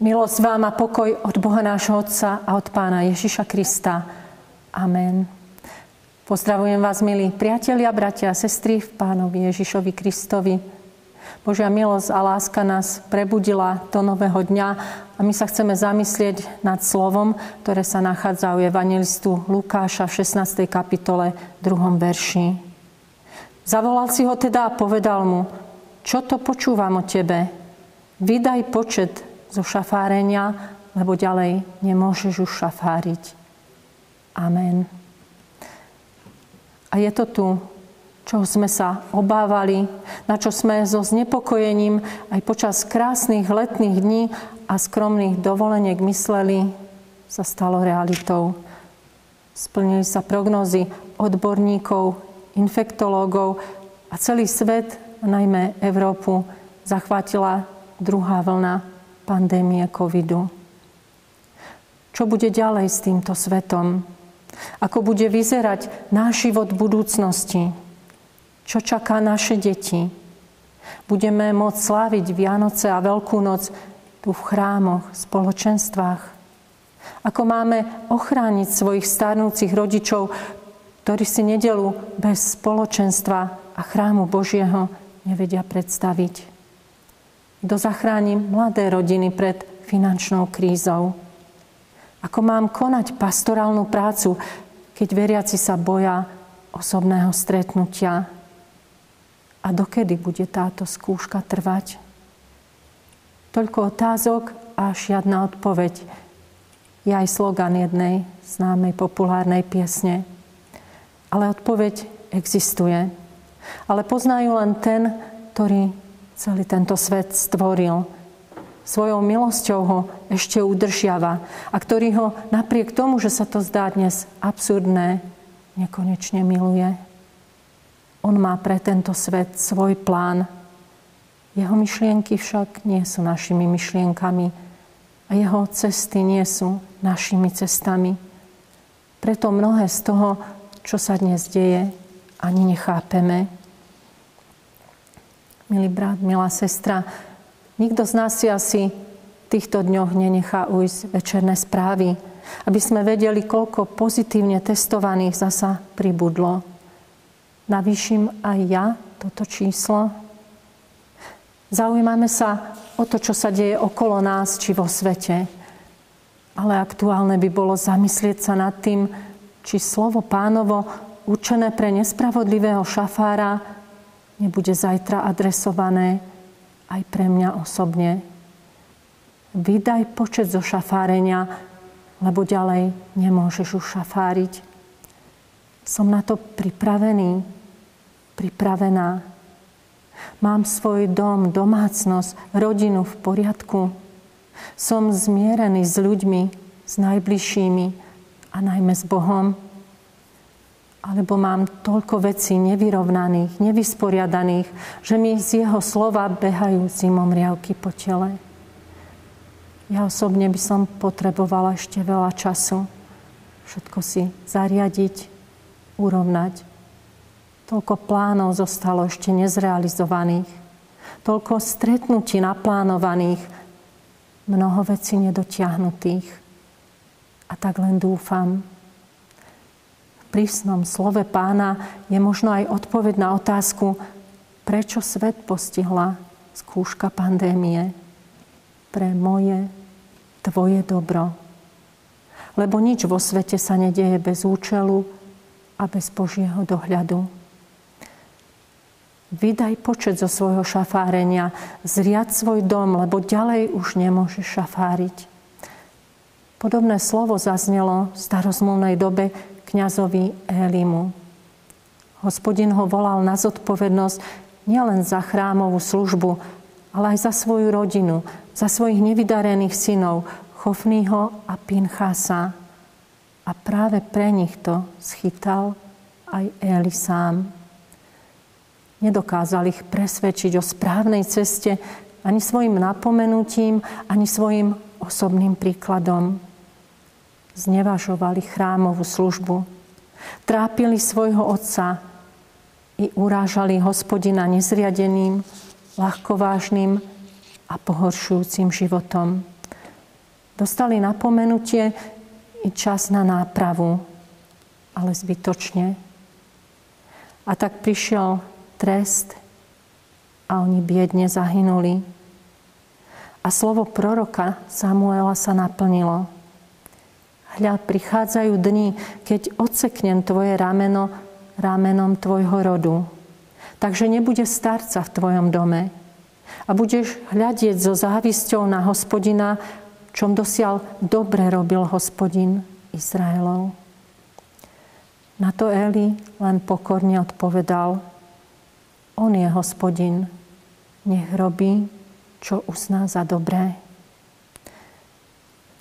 Milosť vám a pokoj od Boha nášho Otca a od Pána Ježiša Krista. Amen. Pozdravujem vás, milí priatelia, bratia a sestry v Pánovi Ježišovi Kristovi. Božia milosť a láska nás prebudila do nového dňa a my sa chceme zamyslieť nad slovom, ktoré sa nachádza u evangelistu Lukáša v 16. kapitole 2. verši. Zavolal si ho teda a povedal mu, čo to počúvam o tebe? Vydaj počet zo šafárenia, lebo ďalej nemôžeš už šafáriť. Amen. A je to tu, čo sme sa obávali, na čo sme so znepokojením aj počas krásnych letných dní a skromných dovoleniek mysleli, sa stalo realitou. Splnili sa prognozy odborníkov, infektológov a celý svet, najmä Európu, zachvátila druhá vlna pandémie covidu. Čo bude ďalej s týmto svetom? Ako bude vyzerať náš život v budúcnosti? Čo čaká naše deti? Budeme môcť sláviť Vianoce a Veľkú noc tu v chrámoch, spoločenstvách? Ako máme ochrániť svojich starnúcich rodičov, ktorí si nedelu bez spoločenstva a chrámu Božieho nevedia predstaviť? Kto zachráni mladé rodiny pred finančnou krízou? Ako mám konať pastorálnu prácu, keď veriaci sa boja osobného stretnutia? A dokedy bude táto skúška trvať? Toľko otázok a žiadna odpoveď. Je aj slogan jednej známej populárnej piesne. Ale odpoveď existuje. Ale poznajú len ten, ktorý celý tento svet stvoril. Svojou milosťou ho ešte udržiava a ktorý ho napriek tomu, že sa to zdá dnes absurdné, nekonečne miluje. On má pre tento svet svoj plán. Jeho myšlienky však nie sú našimi myšlienkami a jeho cesty nie sú našimi cestami. Preto mnohé z toho, čo sa dnes deje, ani nechápeme milý brat, milá sestra, nikto z nás si asi v týchto dňoch nenechá ujsť večerné správy, aby sme vedeli, koľko pozitívne testovaných zasa pribudlo. Navýšim aj ja toto číslo? Zaujímame sa o to, čo sa deje okolo nás či vo svete. Ale aktuálne by bolo zamyslieť sa nad tým, či slovo pánovo určené pre nespravodlivého šafára nebude zajtra adresované aj pre mňa osobne. Vydaj počet zo šafárenia, lebo ďalej nemôžeš už šafáriť. Som na to pripravený, pripravená. Mám svoj dom, domácnosť, rodinu v poriadku. Som zmierený s ľuďmi, s najbližšími a najmä s Bohom alebo mám toľko vecí nevyrovnaných, nevysporiadaných, že mi z jeho slova behajú zimom riavky po tele. Ja osobne by som potrebovala ešte veľa času všetko si zariadiť, urovnať. Toľko plánov zostalo ešte nezrealizovaných. Toľko stretnutí naplánovaných, mnoho vecí nedotiahnutých. A tak len dúfam, prísnom slove pána je možno aj odpoveď na otázku, prečo svet postihla skúška pandémie. Pre moje, tvoje dobro. Lebo nič vo svete sa nedieje bez účelu a bez Božieho dohľadu. Vydaj počet zo svojho šafárenia, zriad svoj dom, lebo ďalej už nemôžeš šafáriť. Podobné slovo zaznelo v starozmluvnej dobe, kňazovi Elimu. Hospodin ho volal na zodpovednosť nielen za chrámovú službu, ale aj za svoju rodinu, za svojich nevydarených synov Chofnýho a Pinchasa. A práve pre nich to schytal aj Eli sám. Nedokázal ich presvedčiť o správnej ceste ani svojim napomenutím, ani svojim osobným príkladom znevažovali chrámovú službu, trápili svojho otca i urážali hospodina nezriadeným, ľahkovážnym a pohoršujúcim životom. Dostali napomenutie i čas na nápravu, ale zbytočne. A tak prišiel trest a oni biedne zahynuli. A slovo proroka Samuela sa naplnilo. Hľa, prichádzajú dni, keď odseknem tvoje rameno ramenom tvojho rodu. Takže nebude starca v tvojom dome. A budeš hľadieť so závisťou na hospodina, čom dosiaľ dobre robil hospodin Izraelov. Na to Eli len pokorne odpovedal, on je hospodin, nech robí, čo uzná za dobré.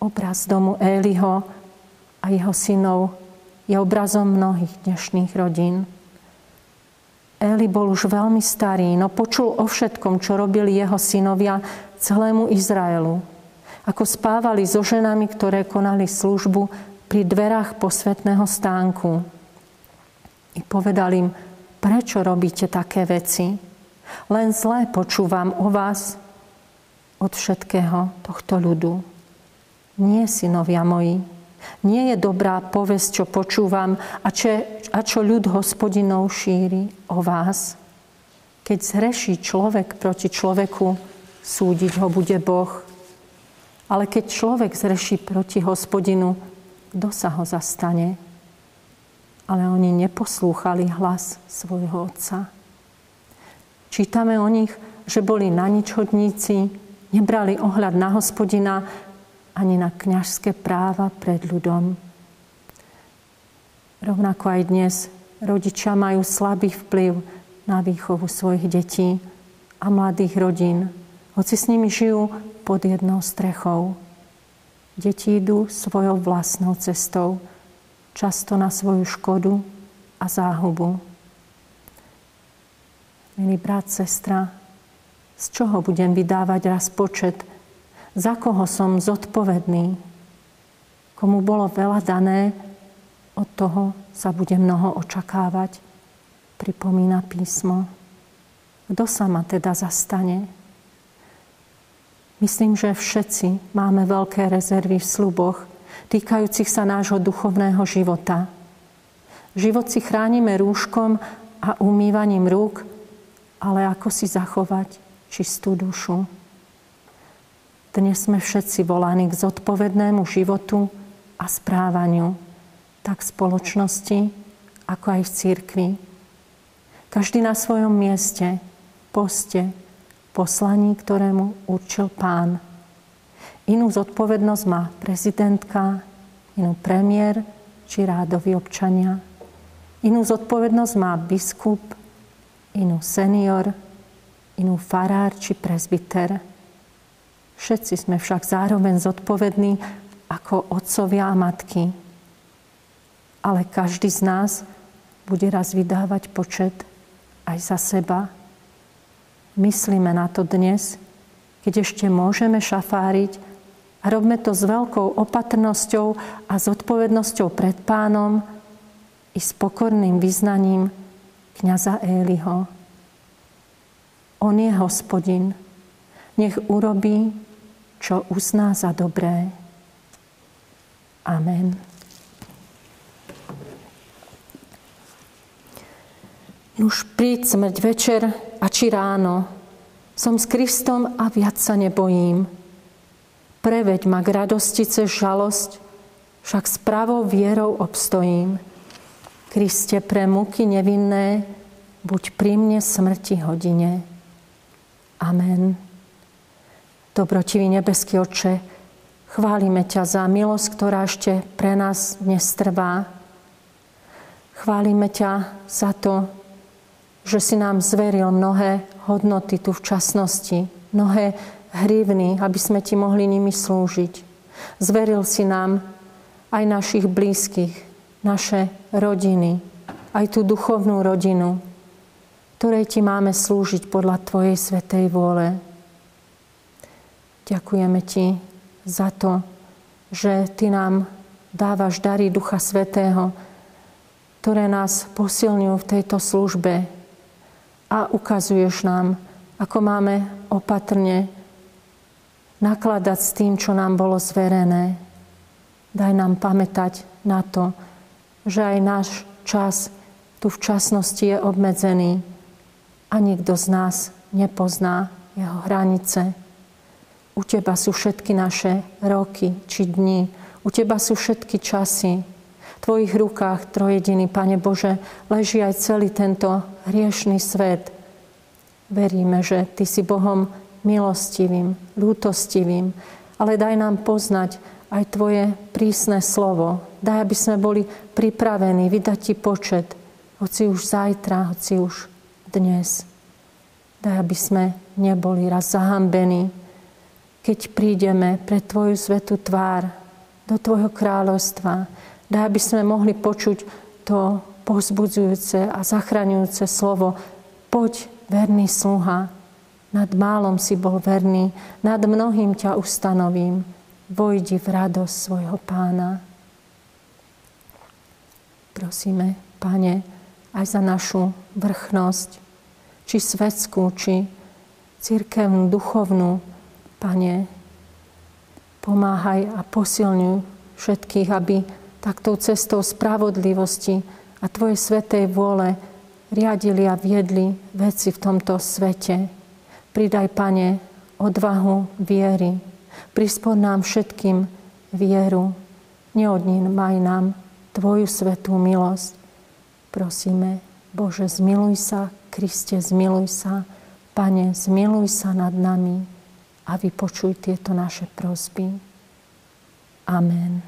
Obraz domu Éliho a jeho synov je obrazom mnohých dnešných rodín. Eli bol už veľmi starý, no počul o všetkom, čo robili jeho synovia celému Izraelu. Ako spávali so ženami, ktoré konali službu pri dverách posvetného stánku. I povedal im, prečo robíte také veci? Len zlé počúvam o vás od všetkého tohto ľudu. Nie, synovia moji, nie je dobrá povesť, čo počúvam a, čo, a čo ľud hospodinov šíri o vás. Keď zreší človek proti človeku, súdiť ho bude Boh. Ale keď človek zreší proti hospodinu, kto sa ho zastane? Ale oni neposlúchali hlas svojho otca. Čítame o nich, že boli na ničhodníci, nebrali ohľad na hospodina, ani na kňažské práva pred ľudom. Rovnako aj dnes rodičia majú slabý vplyv na výchovu svojich detí a mladých rodín, hoci s nimi žijú pod jednou strechou. Deti idú svojou vlastnou cestou, často na svoju škodu a záhubu. Milý brat, sestra, z čoho budem vydávať raz počet za koho som zodpovedný. Komu bolo veľa dané, od toho sa bude mnoho očakávať, pripomína písmo. Kto sa ma teda zastane? Myslím, že všetci máme veľké rezervy v sluboch, týkajúcich sa nášho duchovného života. Život si chránime rúškom a umývaním rúk, ale ako si zachovať čistú dušu? Dnes sme všetci volaní k zodpovednému životu a správaniu, tak v spoločnosti, ako aj v církvi. Každý na svojom mieste, poste, poslaní, ktorému určil pán. Inú zodpovednosť má prezidentka, inú premiér či rádoví občania. Inú zodpovednosť má biskup, inú senior, inú farár či prezbiter. Všetci sme však zároveň zodpovední ako otcovia a matky. Ale každý z nás bude raz vydávať počet aj za seba. Myslíme na to dnes, keď ešte môžeme šafáriť a robme to s veľkou opatrnosťou a zodpovednosťou pred pánom i s pokorným vyznaním kniaza Éliho. On je hospodin. Nech urobí, čo uzná za dobré. Amen. Už príď smrť večer a či ráno. Som s Kristom a viac sa nebojím. Preveď ma k radosti cez žalosť, však s pravou vierou obstojím. Kriste pre muky nevinné, buď pri mne smrti hodine. Amen. Dobrotivý nebeský oče, chválime ťa za milosť, ktorá ešte pre nás dnes trvá. Chválime ťa za to, že si nám zveril mnohé hodnoty tu v časnosti, mnohé hrivny, aby sme ti mohli nimi slúžiť. Zveril si nám aj našich blízkych, naše rodiny, aj tú duchovnú rodinu, ktorej ti máme slúžiť podľa Tvojej svetej vôle. Ďakujeme Ti za to, že Ty nám dávaš dary Ducha Svetého, ktoré nás posilňujú v tejto službe a ukazuješ nám, ako máme opatrne nakladať s tým, čo nám bolo zverené. Daj nám pamätať na to, že aj náš čas tu v časnosti je obmedzený a nikto z nás nepozná jeho hranice. U Teba sú všetky naše roky či dni. U Teba sú všetky časy. V Tvojich rukách, trojediný Pane Bože, leží aj celý tento hriešný svet. Veríme, že Ty si Bohom milostivým, lútostivým, ale daj nám poznať aj Tvoje prísne slovo. Daj, aby sme boli pripravení vydať Ti počet, hoci už zajtra, hoci už dnes. Daj, aby sme neboli raz zahambení, keď prídeme pre Tvoju svetú tvár do Tvojho kráľovstva. Daj, aby sme mohli počuť to pozbudzujúce a zachraňujúce slovo. Poď, verný sluha, nad málom si bol verný, nad mnohým ťa ustanovím. Vojdi v radosť svojho pána. Prosíme, Pane, aj za našu vrchnosť, či svetskú, či církevnú, duchovnú, Pane, pomáhaj a posilňuj všetkých, aby taktou cestou spravodlivosti a Tvojej svetej vôle riadili a viedli veci v tomto svete. Pridaj, Pane, odvahu viery. Prispod nám všetkým vieru. Neodnín maj nám Tvoju svetú milosť. Prosíme, Bože, zmiluj sa, Kriste, zmiluj sa, Pane, zmiluj sa nad nami a vypočuj tieto naše prosby. Amen.